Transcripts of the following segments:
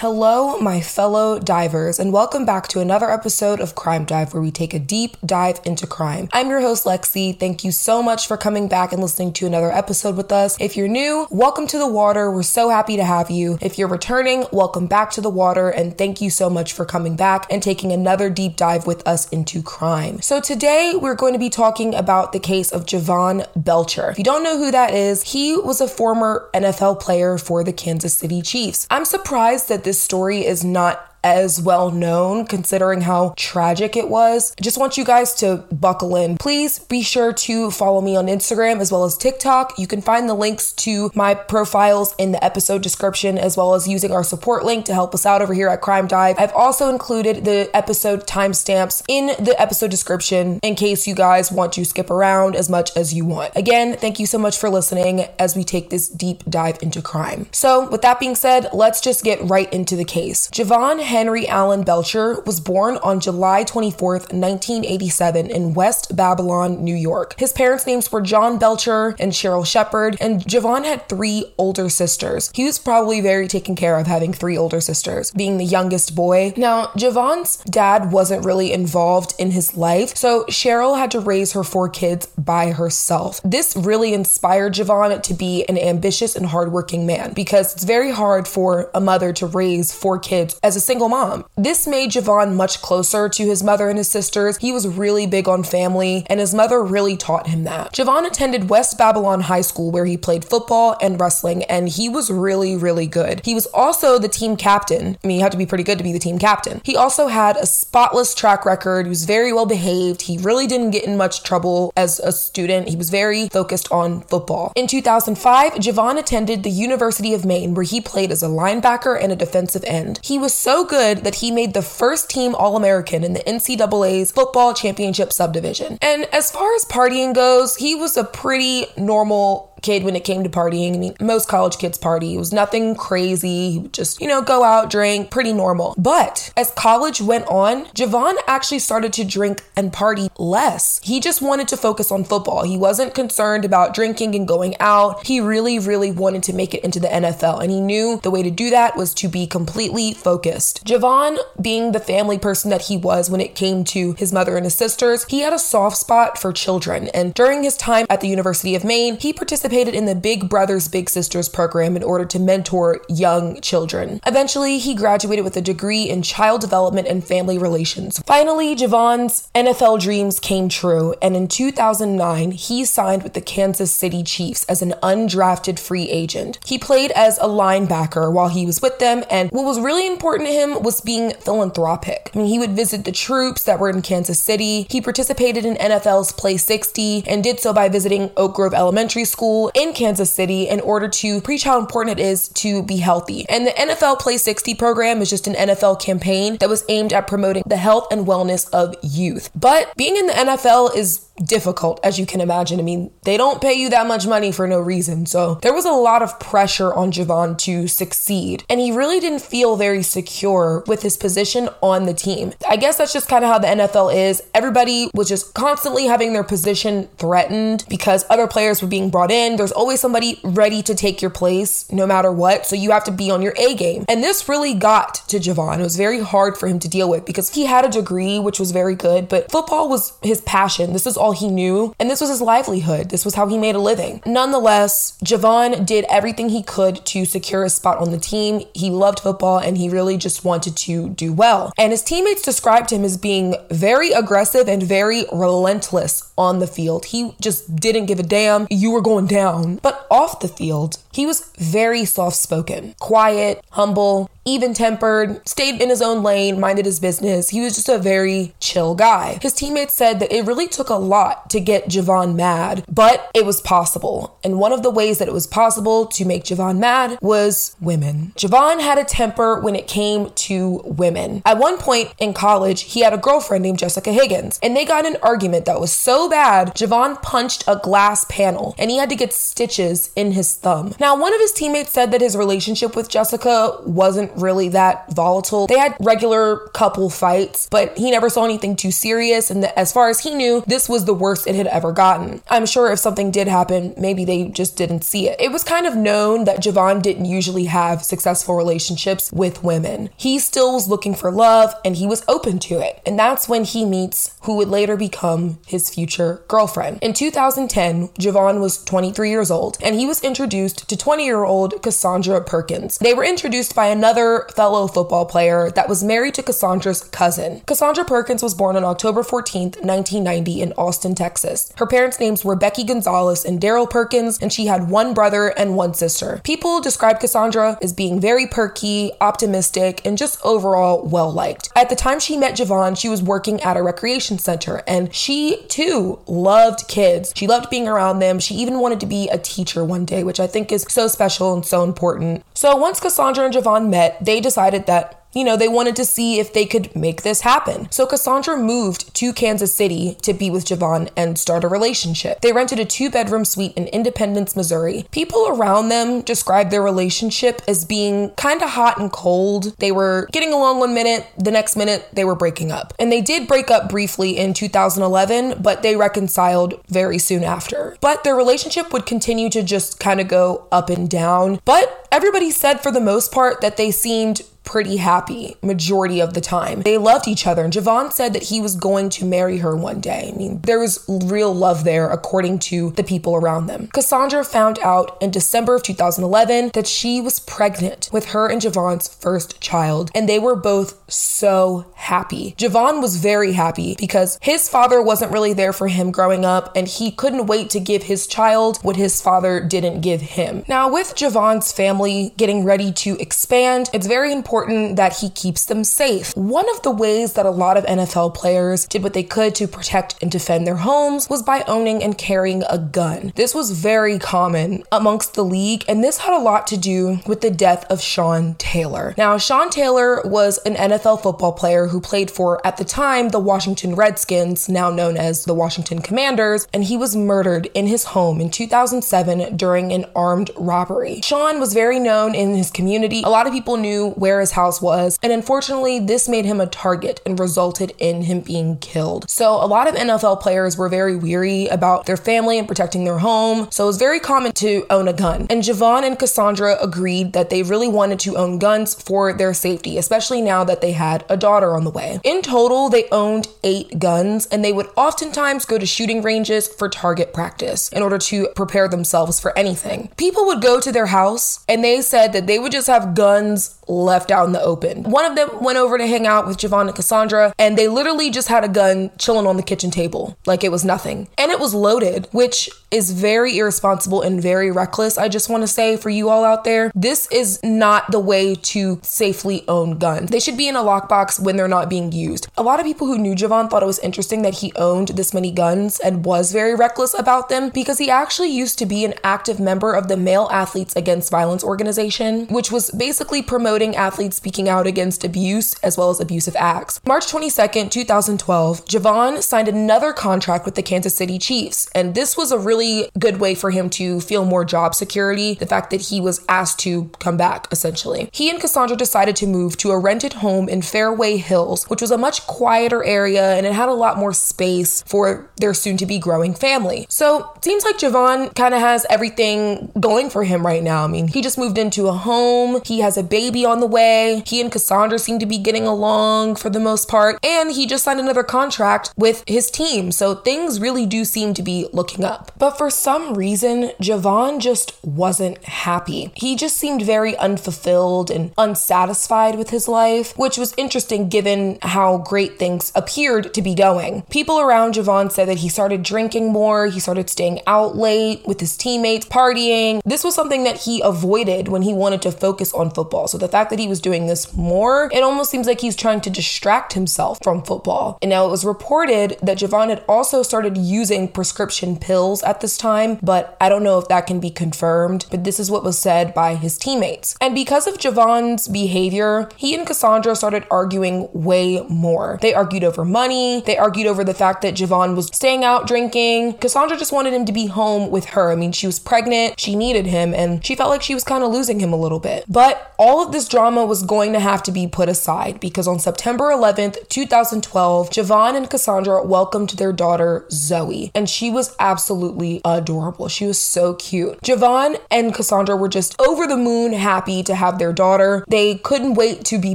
Hello, my fellow divers, and welcome back to another episode of Crime Dive, where we take a deep dive into crime. I'm your host, Lexi. Thank you so much for coming back and listening to another episode with us. If you're new, welcome to the water. We're so happy to have you. If you're returning, welcome back to the water, and thank you so much for coming back and taking another deep dive with us into crime. So, today we're going to be talking about the case of Jovan Belcher. If you don't know who that is, he was a former NFL player for the Kansas City Chiefs. I'm surprised that this story is not as well known considering how tragic it was. I just want you guys to buckle in. Please be sure to follow me on Instagram as well as TikTok. You can find the links to my profiles in the episode description as well as using our support link to help us out over here at Crime Dive. I've also included the episode timestamps in the episode description in case you guys want to skip around as much as you want. Again, thank you so much for listening as we take this deep dive into crime. So, with that being said, let's just get right into the case. Jovan Henry Allen Belcher was born on July 24th, 1987, in West Babylon, New York. His parents' names were John Belcher and Cheryl Shepard, and Jovan had three older sisters. He was probably very taken care of having three older sisters, being the youngest boy. Now, Jovan's dad wasn't really involved in his life, so Cheryl had to raise her four kids by herself. This really inspired Jovan to be an ambitious and hardworking man because it's very hard for a mother to raise four kids as a single single mom. This made Jovan much closer to his mother and his sisters. He was really big on family, and his mother really taught him that. Jovan attended West Babylon High School where he played football and wrestling, and he was really, really good. He was also the team captain. I mean, you have to be pretty good to be the team captain. He also had a spotless track record. He was very well behaved. He really didn't get in much trouble as a student. He was very focused on football. In 2005, Jovan attended the University of Maine where he played as a linebacker and a defensive end. He was so good that he made the first team All American in the NCAA's football championship subdivision. And as far as partying goes, he was a pretty normal kid when it came to partying. I mean, most college kids party. It was nothing crazy. He would just, you know, go out, drink, pretty normal. But as college went on, Jovan actually started to drink and party less. He just wanted to focus on football. He wasn't concerned about drinking and going out. He really, really wanted to make it into the NFL. And he knew the way to do that was to be completely focused. Jovan, being the family person that he was when it came to his mother and his sisters, he had a soft spot for children. And during his time at the University of Maine, he participated participated in the Big Brothers Big Sisters program in order to mentor young children. Eventually, he graduated with a degree in child development and family relations. Finally, Jovan's NFL dreams came true, and in 2009, he signed with the Kansas City Chiefs as an undrafted free agent. He played as a linebacker while he was with them, and what was really important to him was being philanthropic. I mean, he would visit the troops that were in Kansas City. He participated in NFL's Play 60 and did so by visiting Oak Grove Elementary School school in Kansas City in order to preach how important it is to be healthy. And the NFL Play 60 program is just an NFL campaign that was aimed at promoting the health and wellness of youth. But being in the NFL is difficult, as you can imagine. I mean, they don't pay you that much money for no reason. So there was a lot of pressure on Jovan to succeed. And he really didn't feel very secure with his position on the team. I guess that's just kind of how the NFL is. Everybody was just constantly having their position threatened because other players were being brought in. There's always somebody ready to take your place no matter what. So you have to be on your A game. And this really got to Jovan. It was very hard for him to deal with because he had a degree, which was very good, but football was his passion. This is all all he knew, and this was his livelihood. This was how he made a living. Nonetheless, Jovan did everything he could to secure a spot on the team. He loved football and he really just wanted to do well. And his teammates described him as being very aggressive and very relentless on the field. He just didn't give a damn. You were going down. But off the field, he was very soft spoken, quiet, humble, even tempered, stayed in his own lane, minded his business. He was just a very chill guy. His teammates said that it really took a lot to get Jovan mad, but it was possible. And one of the ways that it was possible to make Jovan mad was women. Jovan had a temper when it came to women. At one point in college, he had a girlfriend named Jessica Higgins, and they got an argument that was so bad, Jovan punched a glass panel and he had to get stitches in his thumb. Now, one of his teammates said that his relationship with Jessica wasn't really that volatile. They had regular couple fights, but he never saw anything too serious. And as far as he knew, this was the worst it had ever gotten. I'm sure if something did happen, maybe they just didn't see it. It was kind of known that Jovan didn't usually have successful relationships with women. He still was looking for love and he was open to it. And that's when he meets who would later become his future girlfriend. In 2010, Jovan was 23 years old and he was introduced to 20 year old Cassandra Perkins. They were introduced by another fellow football player that was married to Cassandra's cousin. Cassandra Perkins was born on October 14th, 1990, in Austin, Texas. Her parents' names were Becky Gonzalez and Daryl Perkins, and she had one brother and one sister. People describe Cassandra as being very perky, optimistic, and just overall well liked. At the time she met Jovan, she was working at a recreation center, and she too loved kids. She loved being around them. She even wanted to be a teacher one day, which I think is so special and so important. So once Cassandra and Jovan met, they decided that you know, they wanted to see if they could make this happen. So Cassandra moved to Kansas City to be with Jovan and start a relationship. They rented a two bedroom suite in Independence, Missouri. People around them described their relationship as being kind of hot and cold. They were getting along one minute, the next minute, they were breaking up. And they did break up briefly in 2011, but they reconciled very soon after. But their relationship would continue to just kind of go up and down. But everybody said for the most part that they seemed pretty happy majority of the time. They loved each other, and Jovan said that he was going to marry her one day. I mean, there was real love there, according to the people around them. Cassandra found out in December of 2011 that she was pregnant with her and Jovan's first child, and they were both so happy. Jovan was very happy because his father wasn't really there for him growing up, and he couldn't wait to give his child what his father didn't give him. Now, with Jovan's family getting ready to expand, it's very important important that he keeps them safe. One of the ways that a lot of NFL players did what they could to protect and defend their homes was by owning and carrying a gun. This was very common amongst the league, and this had a lot to do with the death of Sean Taylor. Now, Sean Taylor was an NFL football player who played for, at the time, the Washington Redskins, now known as the Washington Commanders, and he was murdered in his home in 2007 during an armed robbery. Sean was very known in his community. A lot of people knew where his house was. And unfortunately, this made him a target and resulted in him being killed. So a lot of NFL players were very weary about their family and protecting their home. So it was very common to own a gun. And Jovan and Cassandra agreed that they really wanted to own guns for their safety, especially now that they had a daughter on the way. In total, they owned eight guns and they would oftentimes go to shooting ranges for target practice in order to prepare themselves for anything. People would go to their house and they said that they would just have guns left out in the open. One of them went over to hang out with Jovan and Cassandra, and they literally just had a gun chilling on the kitchen table like it was nothing. And it was loaded, which is very irresponsible and very reckless. I just want to say for you all out there, this is not the way to safely own guns. They should be in a lockbox when they're not being used. A lot of people who knew Jovan thought it was interesting that he owned this many guns and was very reckless about them because he actually used to be an active member of the Male Athletes Against Violence organization, which was basically promoting athletes speaking out against abuse as well as abusive acts. March 22nd, 2012, Jovan signed another contract with the Kansas City Chiefs, and this was a really really good way for him to feel more job security, the fact that he was asked to come back, essentially. He and Cassandra decided to move to a rented home in Fairway Hills, which was a much quieter area and it had a lot more space for their soon to be growing family. So seems like Jovan kind of has everything going for him right now. I mean, he just moved into a home, he has a baby on the way, he and Cassandra seem to be getting along for the most part, and he just signed another contract with his team. So things really do seem to be looking up. But for some reason, Jovan just wasn't happy. He just seemed very unfulfilled and unsatisfied with his life, which was interesting given how great things appeared to be going. People around Jovan said that he started drinking more, he started staying out late with his teammates, partying. This was something that he avoided when he wanted to focus on football. So the fact that he was doing this more, it almost seems like he's trying to distract himself from football. And now it was reported that Jovan had also started using prescription pills at this time, but I don't know if that can be confirmed. But this is what was said by his teammates. And because of Jovan's behavior, he and Cassandra started arguing way more. They argued over money, they argued over the fact that Jovan was staying out drinking. Cassandra just wanted him to be home with her. I mean, she was pregnant, she needed him, and she felt like she was kind of losing him a little bit. But all of this drama was going to have to be put aside because on September 11th, 2012, Jovan and Cassandra welcomed their daughter, Zoe, and she was absolutely adorable. She was so cute. Jovan and Cassandra were just over the moon happy to have their daughter. They couldn't wait to be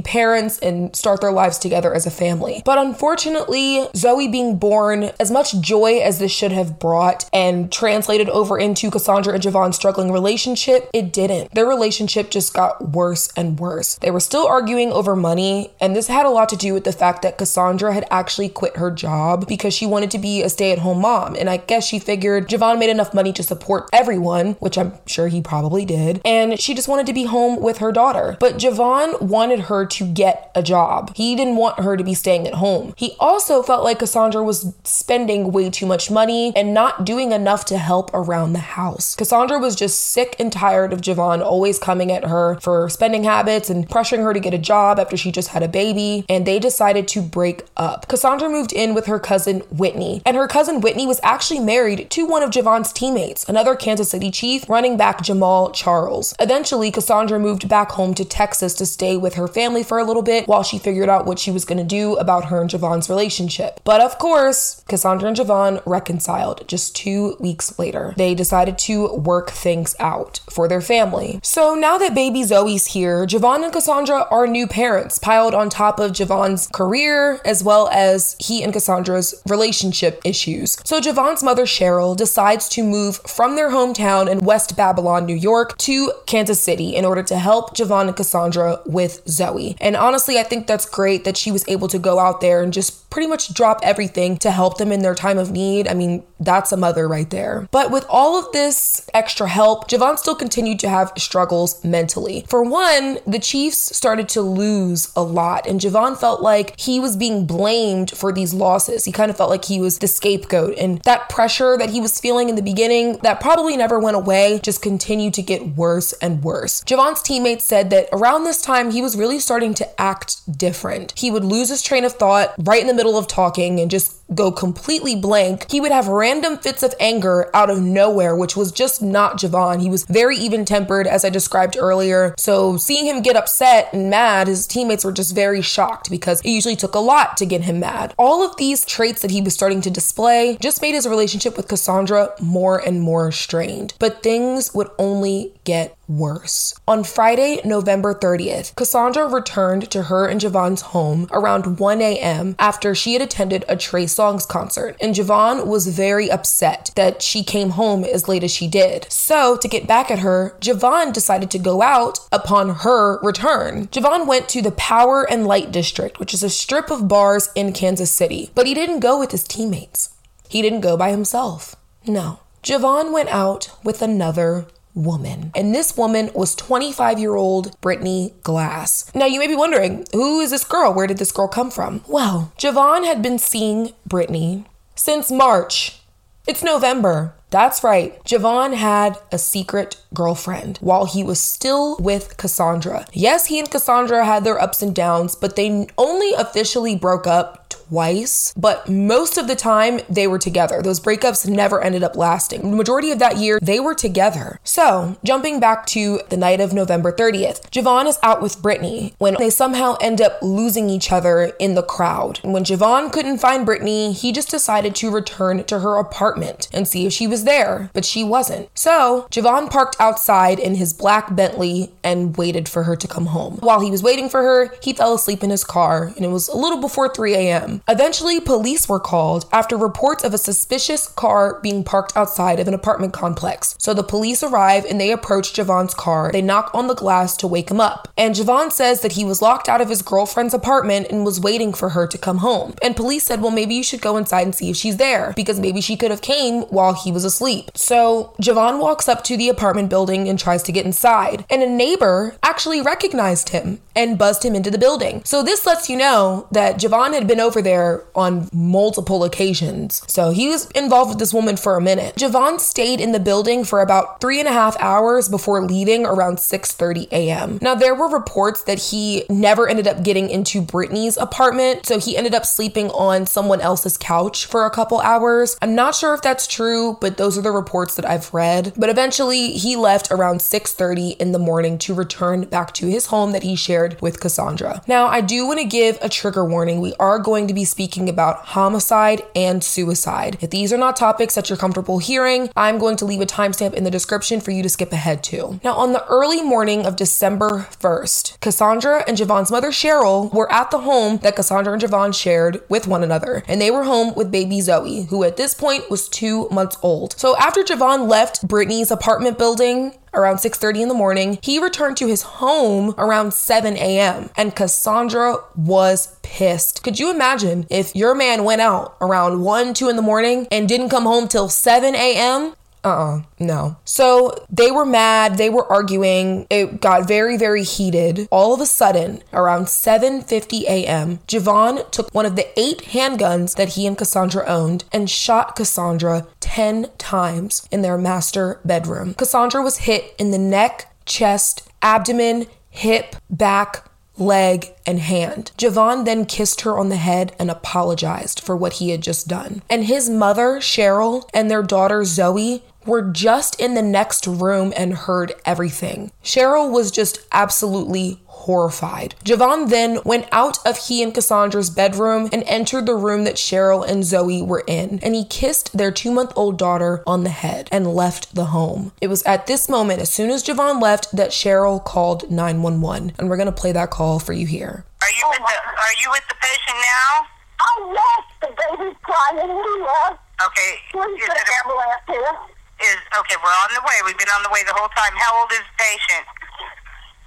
parents and start their lives together as a family. But unfortunately, Zoe being born, as much joy as this should have brought and translated over into Cassandra and Jovan's struggling relationship, it didn't. Their relationship just got worse and worse. They were still arguing over money, and this had a lot to do with the fact that Cassandra had actually quit her job because she wanted to be a stay at home mom. And I guess she figured Jovan made enough money to support everyone, which I'm sure he probably did, and she just wanted to be home with her daughter. But Jovan wanted her to get a job. He didn't want her to be staying at home. He also felt like Cassandra was spending way too much money and not doing enough to help around the house. Cassandra was just sick and tired of Jovan always coming at her for spending habits and pressuring her to get a job after she just had a baby, and they decided to break up. Cassandra moved in with her cousin Whitney, and her cousin Whitney was actually married to one of Jovan's teammates, another Kansas City Chief, running back Jamaal Charles. Eventually, Cassandra moved back home to Texas to stay with her family for a little bit while she figured out what she was going to do about her and Jovan's relationship. But of course, Cassandra and Jovan reconciled just two weeks later. They decided to work things out for their family. So now that baby Zoe's here, Jovan and Cassandra are new parents piled on top of Jovan's career as well as he and Cassandra's relationship issues. So Jovan's mother, Cheryl, decides to move from their hometown in West Babylon, New York, to Kansas City in order to help Jovan and Cassandra with Zoe. And honestly, I think that's great that she was able to go out there and just pretty much drop everything to help them in their time of need. I mean, that's a mother right there. But with all of this extra help, Jovan still continued to have struggles mentally. For one, the Chiefs started to lose a lot, and Jovan felt like he was being blamed for these losses. He kind of felt like he was the scapegoat, and that pressure that he was feeling in the beginning that probably never went away just continued to get worse and worse. Jovan's teammates said that around this time, he was really starting to act different. He would lose his train of thought right in the middle of talking and just go completely blank. He would have random fits of anger out of nowhere, which was just not Jovan. He was very even tempered, as I described earlier. So seeing him get upset and mad, his teammates were just very shocked because it usually took a lot to get him mad. All of these traits that he was starting to display just made his relationship with Cassandra more and more strained. But things would only get worse. On Friday, November 30th, Cassandra returned to her and Jovan's home around 1 a.m. after she had attended a Trey Songz concert, and Jovan was very upset that she came home as late as she did. So, to get back at her, Jovan decided to go out upon her return. Jovan went to the Power and Light District, which is a strip of bars in Kansas City, but he didn't go with his teammates. He didn't go by himself. No. Jovan went out with another woman. And this woman was 25 year old Brittany Glass. Now, you may be wondering, who is this girl? Where did this girl come from? Well, Jovan had been seeing Brittany since March. It's November. That's right. Jovan had a secret girlfriend while he was still with Cassandra. Yes, he and Cassandra had their ups and downs, but they only officially broke up twice, but most of the time they were together. Those breakups never ended up lasting. The majority of that year, they were together. So, jumping back to the night of November 30th, Jovan is out with Brittany when they somehow end up losing each other in the crowd. When Jovan couldn't find Brittany, he just decided to return to her apartment and see if she was there, but she wasn't. So, Jovan parked outside in his black Bentley and waited for her to come home. While he was waiting for her, he fell asleep in his car, and it was a little before 3 a.m. Eventually, police were called after reports of a suspicious car being parked outside of an apartment complex. So the police arrive and they approach Jovan's car. They knock on the glass to wake him up. And Jovan says that he was locked out of his girlfriend's apartment and was waiting for her to come home. And police said, well, maybe you should go inside and see if she's there because maybe she could have came while he was asleep. So Jovan walks up to the apartment building and tries to get inside. And a neighbor actually recognized him and buzzed him into the building. So this lets you know that Jovan had been over there on multiple occasions. So he was involved with this woman for a minute. Jovan stayed in the building for about three and a half hours before leaving around 6:30 a.m. Now there were reports that he never ended up getting into Brittany's apartment, so he ended up sleeping on someone else's couch for a couple hours. I'm not sure if that's true, but those are the reports that I've read. But eventually he left around 6:30 in the morning to return back to his home that he shared with Cassandra. Now, I do want to give a trigger warning. We are going to be speaking about homicide and suicide. If these are not topics that you're comfortable hearing, I'm going to leave a timestamp in the description for you to skip ahead to. Now, on the early morning of December 1st, Cassandra and Jovan's mother, Cheryl, were at the home that Cassandra and Jovan shared with one another, and they were home with baby Zoe, who at this point was two months old. So after Jovan left Brittany's apartment building, around 6:30 in the morning. He returned to his home around 7 a.m. and Cassandra was pissed. Could you imagine if your man went out around 1, 2 in the morning and didn't come home till 7 a.m.? Uh-uh no so they were mad they were arguing it got very very heated all of a sudden around 7.50 a.m jovan took one of the eight handguns that he and cassandra owned and shot cassandra 10 times in their master bedroom cassandra was hit in the neck chest abdomen hip back leg, and hand. Jovan then kissed her on the head and apologized for what he had just done. And his mother, Cheryl, and their daughter, Zoe, were just in the next room and heard everything. Cheryl was just absolutely horrified. Jovan then went out of he and Cassandra's bedroom and entered the room that Cheryl and Zoe were in, and he kissed their two month old daughter on the head and left the home. It was at this moment, as soon as Jovan left, that Cheryl called 911, and we're gonna play that call for you here. Are you with the, are you with the patient now? Oh yes, the baby's crying. Yes. Okay. Please Is get it an ambulance here. Is okay? We're on the way. We've been on the way the whole time. How old is the patient?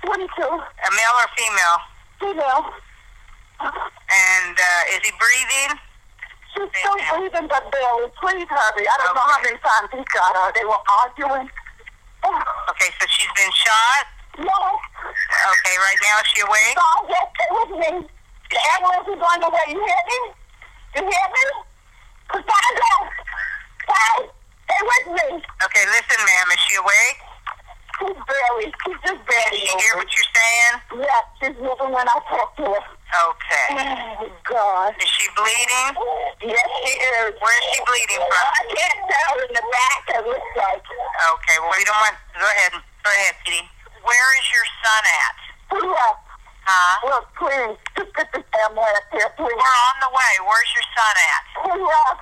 Twenty-two. A male or female? Female. And uh, is he breathing? She's still breathing, but barely. Please hurry. I don't know how many times he got her. They were arguing. Okay, so she's been shot. no. Okay, right now is she awake? No, yes, with me. The ambulance is on the way. You hear me? You hear me? Cassandra! Hey, stay with me. Okay, listen, ma'am. Is she awake? She's barely. She's just Can barely. you hear what you're saying? Yes, she's moving when I talk to her. Okay. Oh, God. Is she bleeding? Yes, she is. Where is she bleeding from? I can't tell in the back. It looks like. Okay, well, you don't want. Go ahead. Go ahead, Kitty. Where is your son at? Yes. Huh? Look, please, just get this ambulance here, please. We're on the way. Where's your son at? Yes.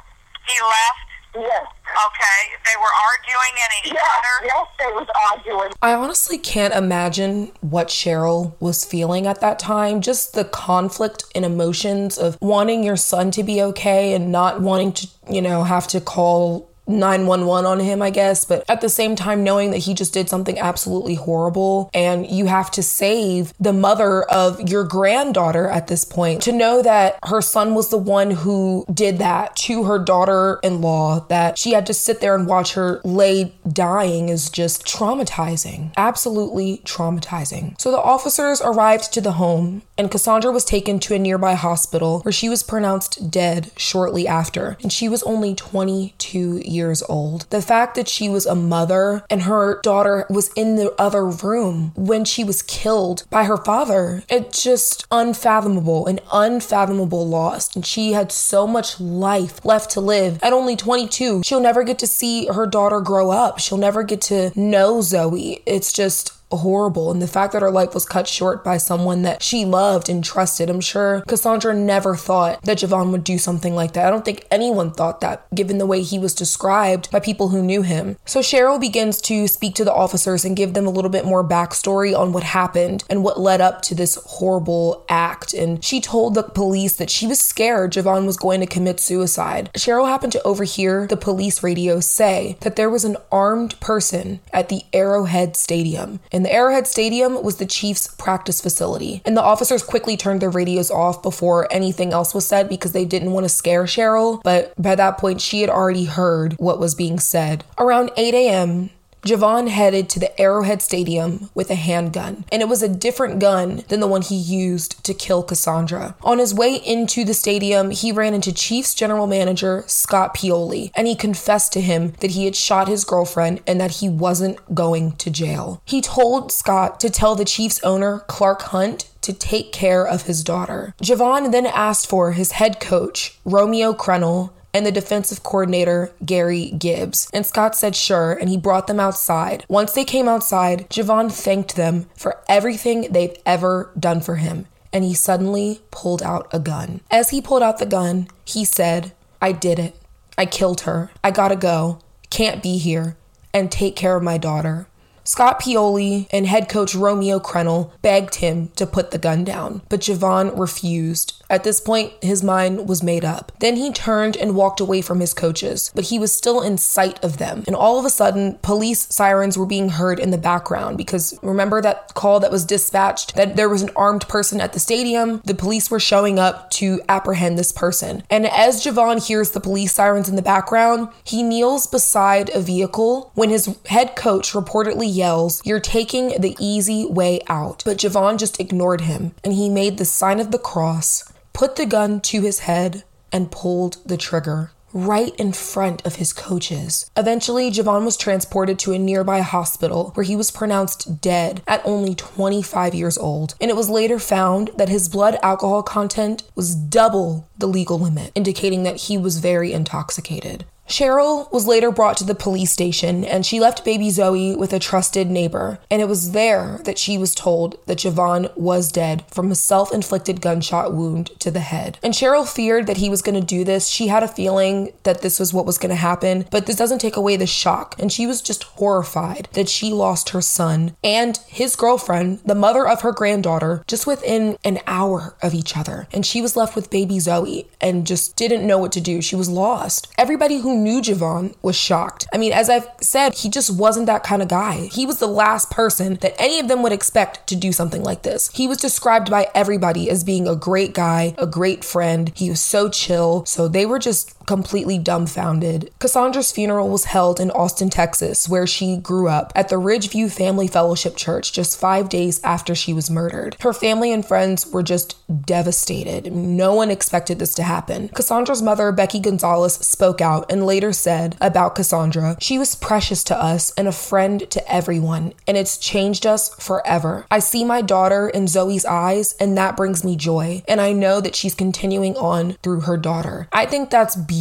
He left? Yes. Okay. They were arguing and he Yes. shot her? Yes, they was arguing. I honestly can't imagine what Cheryl was feeling at that time. Just the conflict and emotions of wanting your son to be okay and not wanting to, you know, have to call 911 on him, I guess, but at the same time, knowing that he just did something absolutely horrible and you have to save the mother of your granddaughter at this point. To know that her son was the one who did that to her daughter in law, that she had to sit there and watch her lay dying is just traumatizing. Absolutely traumatizing. So the officers arrived to the home and Cassandra was taken to a nearby hospital where she was pronounced dead shortly after, and she was only 22 years old. The fact that she was a mother and her daughter was in the other room when she was killed by her father, it's just unfathomable, an unfathomable loss. And she had so much life left to live at only 22. She'll never get to see her daughter grow up. She'll never get to know Zoe. It's just horrible. And the fact that her life was cut short by someone that she loved and trusted, I'm sure Cassandra never thought that Jovan would do something like that. I don't think anyone thought that, given the way he was described by people who knew him. So Cheryl begins to speak to the officers and give them a little bit more backstory on what happened and what led up to this horrible act. And she told the police that she was scared Jovan was going to commit suicide. Cheryl happened to overhear the police radio say that there was an armed person at the Arrowhead Stadium. And the Arrowhead Stadium was the Chiefs' practice facility. And the officers quickly turned their radios off before anything else was said because they didn't want to scare Cheryl. But by that point, she had already heard what was being said. Around 8 a.m., Jovan headed to the Arrowhead Stadium with a handgun, and it was a different gun than the one he used to kill Cassandra. On his way into the stadium, he ran into Chiefs general manager Scott Pioli, and he confessed to him that he had shot his girlfriend and that he wasn't going to jail. He told Scott to tell the Chiefs owner, Clark Hunt, to take care of his daughter. Jovan then asked for his head coach, Romeo Crennel, and the defensive coordinator, Gary Gibbs. And Scott said sure, and he brought them outside. Once they came outside, Jovan thanked them for everything they've ever done for him. And he suddenly pulled out a gun. As he pulled out the gun, he said, I did it. I killed her. I gotta go. Can't be here. And take care of my daughter. Scott Pioli and head coach Romeo Crennel begged him to put the gun down, but Jovan refused. At this point, his mind was made up. Then he turned and walked away from his coaches, but he was still in sight of them. And all of a sudden, police sirens were being heard in the background because remember that call that was dispatched that there was an armed person at the stadium? The police were showing up to apprehend this person. And as Jovan hears the police sirens in the background, he kneels beside a vehicle when his head coach reportedly yells, You're taking the easy way out. But Jovan just ignored him and he made the sign of the cross put the gun to his head, and pulled the trigger right in front of his coaches. Eventually, Jovan was transported to a nearby hospital where he was pronounced dead at only 25 years old. And it was later found that his blood alcohol content was double the legal limit, indicating that he was very intoxicated. Cheryl was later brought to the police station and she left baby Zoe with a trusted neighbor. And it was there that she was told that Jovan was dead from a self inflicted gunshot wound to the head. And Cheryl feared that he was going to do this. She had a feeling that this was what was going to happen, but this doesn't take away the shock. And she was just horrified that she lost her son and his girlfriend, the mother of her granddaughter, just within an hour of each other. And she was left with baby Zoe and just didn't know what to do. She was lost. Everybody who knew Jovan was shocked. I mean, as I've said, he just wasn't that kind of guy. He was the last person that any of them would expect to do something like this. He was described by everybody as being a great guy, a great friend. He was so chill. So they were just completely dumbfounded. Cassandra's funeral was held in Austin, Texas, where she grew up, at the Ridgeview Family Fellowship Church just five days after she was murdered. Her family and friends were just devastated. No one expected this to happen. Cassandra's mother, Becky Gonzalez, spoke out and later said about Cassandra, She was precious to us and a friend to everyone, and it's changed us forever. I see my daughter in Zoe's eyes, and that brings me joy. And I know that she's continuing on through her daughter. I think that's beautiful.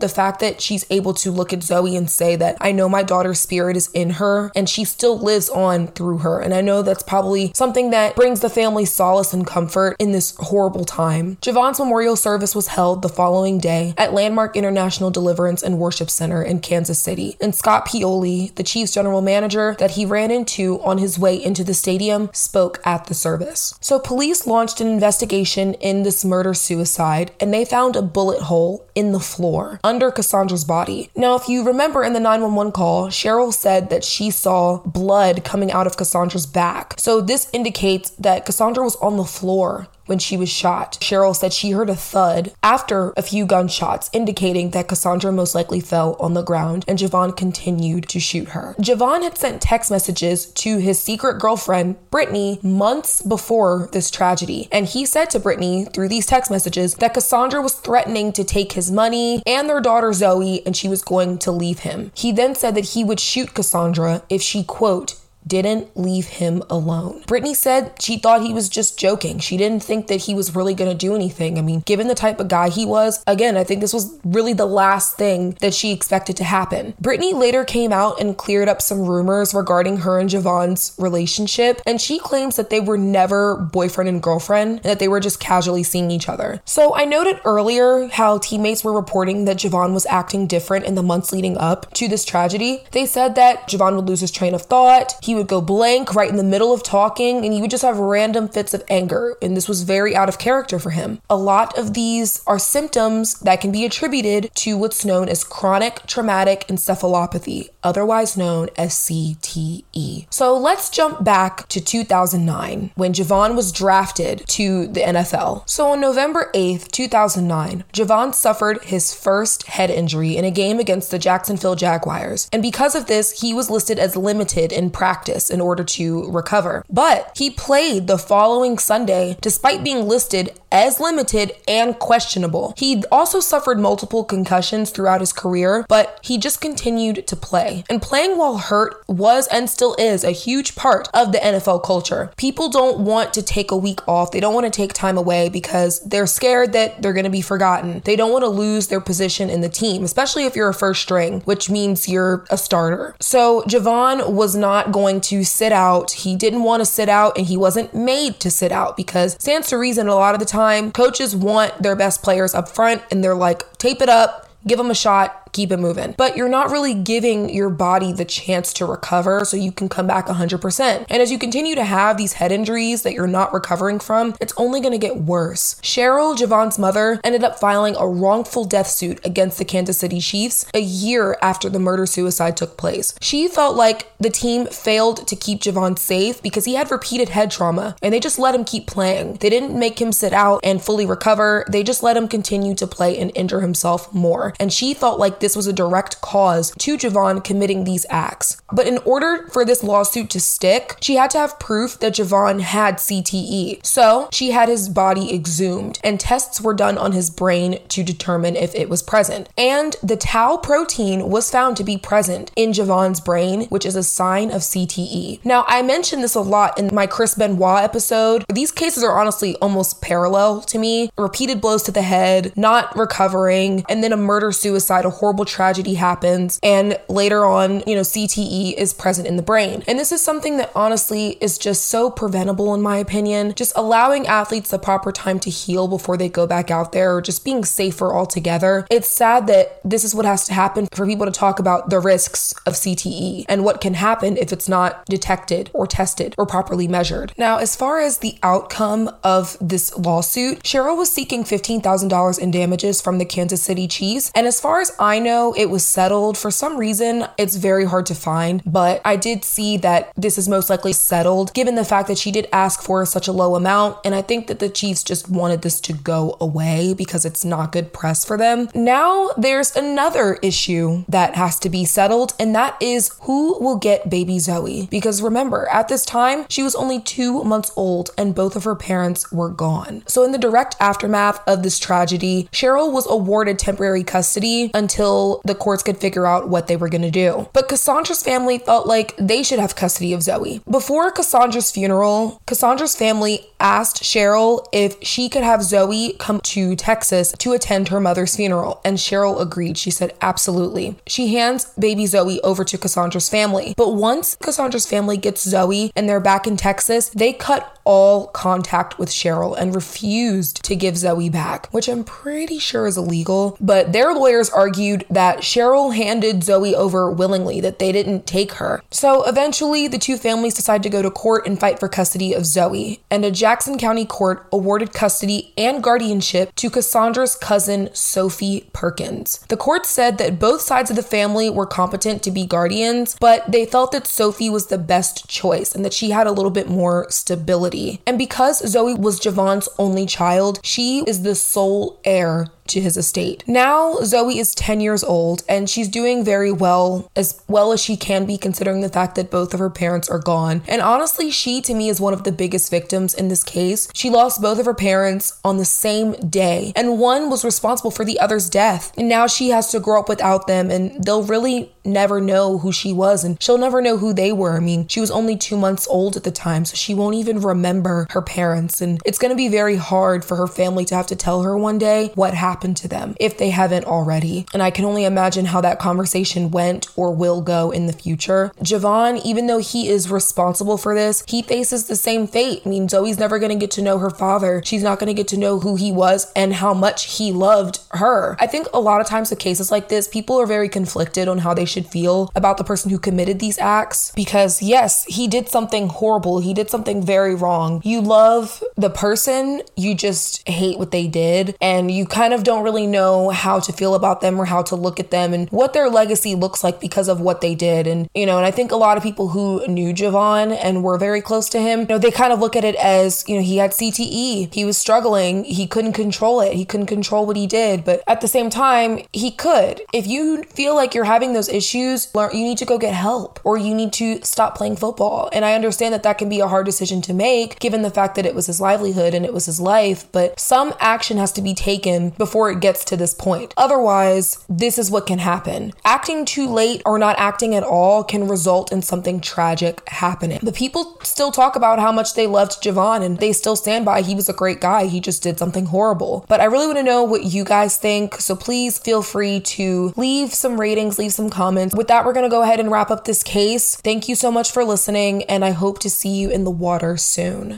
The fact that she's able to look at Zoe and say that I know my daughter's spirit is in her and she still lives on through her. And I know that's probably something that brings the family solace and comfort in this horrible time. Jovan's memorial service was held the following day at Landmark International Deliverance and Worship Center in Kansas City. And Scott Pioli, the Chiefs general manager that he ran into on his way into the stadium, spoke at the service. So police launched an investigation in this murder suicide and they found a bullet hole in the floor under Cassandra's body. Now, if you remember in the 911 call, Cheryl said that she saw blood coming out of Cassandra's back. So this indicates that Cassandra was on the floor when she was shot. Cheryl said she heard a thud after a few gunshots, indicating that Cassandra most likely fell on the ground and Jovan continued to shoot her. Jovan had sent text messages to his secret girlfriend, Brittany, months before this tragedy. And he said to Brittany through these text messages that Cassandra was threatening to take his money and their daughter Zoe and she was going to leave him. He then said that he would shoot Cassandra if she, quote, didn't leave him alone. Brittany said she thought he was just joking. She didn't think that he was really going to do anything. I mean, given the type of guy he was, again, I think this was really the last thing that she expected to happen. Brittany later came out and cleared up some rumors regarding her and Jovan's relationship, and she claims that they were never boyfriend and girlfriend, and that they were just casually seeing each other. So I noted earlier how teammates were reporting that Jovan was acting different in the months leading up to this tragedy. They said that Javon would lose his train of thought. He would go blank right in the middle of talking and he would just have random fits of anger. And this was very out of character for him. A lot of these are symptoms that can be attributed to what's known as chronic traumatic encephalopathy, otherwise known as CTE. So let's jump back to 2009 when Jovan was drafted to the NFL. So on November 8th, 2009, Jovan suffered his first head injury in a game against the Jacksonville Jaguars. And because of this, he was listed as limited in practice in order to recover. But he played the following Sunday despite being listed as limited and questionable. He also suffered multiple concussions throughout his career, but he just continued to play. And playing while hurt was and still is a huge part of the NFL culture. People don't want to take a week off, they don't want to take time away because they're scared that they're going to be forgotten. They don't want to lose their position in the team, especially if you're a first string, which means you're a starter. So Jovan was not going to sit out. He didn't want to sit out and he wasn't made to sit out because stands to reason a lot of the time coaches want their best players up front and they're like, tape it up, give them a shot, keep it moving. But you're not really giving your body the chance to recover so you can come back 100%. And as you continue to have these head injuries that you're not recovering from, it's only going to get worse. Cheryl, Jovan's mother, ended up filing a wrongful death suit against the Kansas City Chiefs a year after the murder suicide took place. She felt like the team failed to keep Jovan safe because he had repeated head trauma and they just let him keep playing. They didn't make him sit out and fully recover, they just let him continue to play and injure himself more. And she felt like this was a direct cause to Jovan committing these acts. But in order for this lawsuit to stick, she had to have proof that Jovan had CTE. So she had his body exhumed, and tests were done on his brain to determine if it was present. And the tau protein was found to be present in Jovan's brain, which is a sign of CTE. Now, I mentioned this a lot in my Chris Benoit episode. These cases are honestly almost parallel to me repeated blows to the head, not recovering, and then a murder suicide, a horrible horrible tragedy happens, and later on, you know, CTE is present in the brain. And this is something that honestly is just so preventable, in my opinion. Just allowing athletes the proper time to heal before they go back out there, or just being safer altogether. It's sad that this is what has to happen for people to talk about the risks of CTE and what can happen if it's not detected or tested or properly measured. Now, as far as the outcome of this lawsuit, Cheryl was seeking $15,000 in damages from the Kansas City Chiefs. And as far as I know it was settled. For some reason, it's very hard to find, but I did see that this is most likely settled given the fact that she did ask for such a low amount. And I think that the Chiefs just wanted this to go away because it's not good press for them. Now there's another issue that has to be settled, and that is who will get baby Zoe. Because remember, at this time, she was only two months old and both of her parents were gone. So, in the direct aftermath of this tragedy, Cheryl was awarded temporary custody until until the courts could figure out what they were going to do. But Cassandra's family felt like they should have custody of Zoe. Before Cassandra's funeral, Cassandra's family asked Cheryl if she could have Zoe come to Texas to attend her mother's funeral, and Cheryl agreed. She said, absolutely. She hands baby Zoe over to Cassandra's family. But once Cassandra's family gets Zoe and they're back in Texas, they cut all contact with Cheryl and refused to give Zoe back, which I'm pretty sure is illegal. But their lawyers argued that Cheryl handed Zoe over willingly, that they didn't take her. So eventually, the two families decided to go to court and fight for custody of Zoe, and a Jackson County court awarded custody and guardianship to Cassandra's cousin, Sophie Perkins. The court said that both sides of the family were competent to be guardians, but they felt that Sophie was the best choice and that she had a little bit more stability and because Zoe was Jovan's only child, she is the sole heir to his estate. Now, Zoe is 10 years old and she's doing very well, as well as she can be, considering the fact that both of her parents are gone. And honestly, she to me is one of the biggest victims in this case. She lost both of her parents on the same day, and one was responsible for the other's death. And now she has to grow up without them, and they'll really never know who she was, and she'll never know who they were. I mean, she was only two months old at the time, so she won't even remember her parents. And it's gonna be very hard for her family to have to tell her one day what happened happened to them if they haven't already. And I can only imagine how that conversation went or will go in the future. Jovan, even though he is responsible for this, he faces the same fate. I mean, Zoe's never going to get to know her father. She's not going to get to know who he was and how much he loved her. I think a lot of times with cases like this, people are very conflicted on how they should feel about the person who committed these acts. Because, yes, he did something horrible, he did something very wrong. You love the person, you just hate what they did, and you kind of don't really know how to feel about them or how to look at them and what their legacy looks like because of what they did. And, you know, and I think a lot of people who knew Jovan and were very close to him, you know, they kind of look at it as, you know, he had CTE, he was struggling, he couldn't control it, he couldn't control what he did. But at the same time, he could. If you feel like you're having those issues, you need to go get help or you need to stop playing football. And I understand that that can be a hard decision to make given the fact that it was his livelihood and it was his life, but some action has to be taken before it gets to this point. Otherwise, this is what can happen. Acting too late or not acting at all can result in something tragic happening. The people still talk about how much they loved Jovan and they still stand by he was a great guy. He just did something horrible. But I really want to know what you guys think. So please feel free to leave some ratings, leave some comments. With that, we're going to go ahead and wrap up this case. Thank you so much for listening, and I hope to see you in the water soon.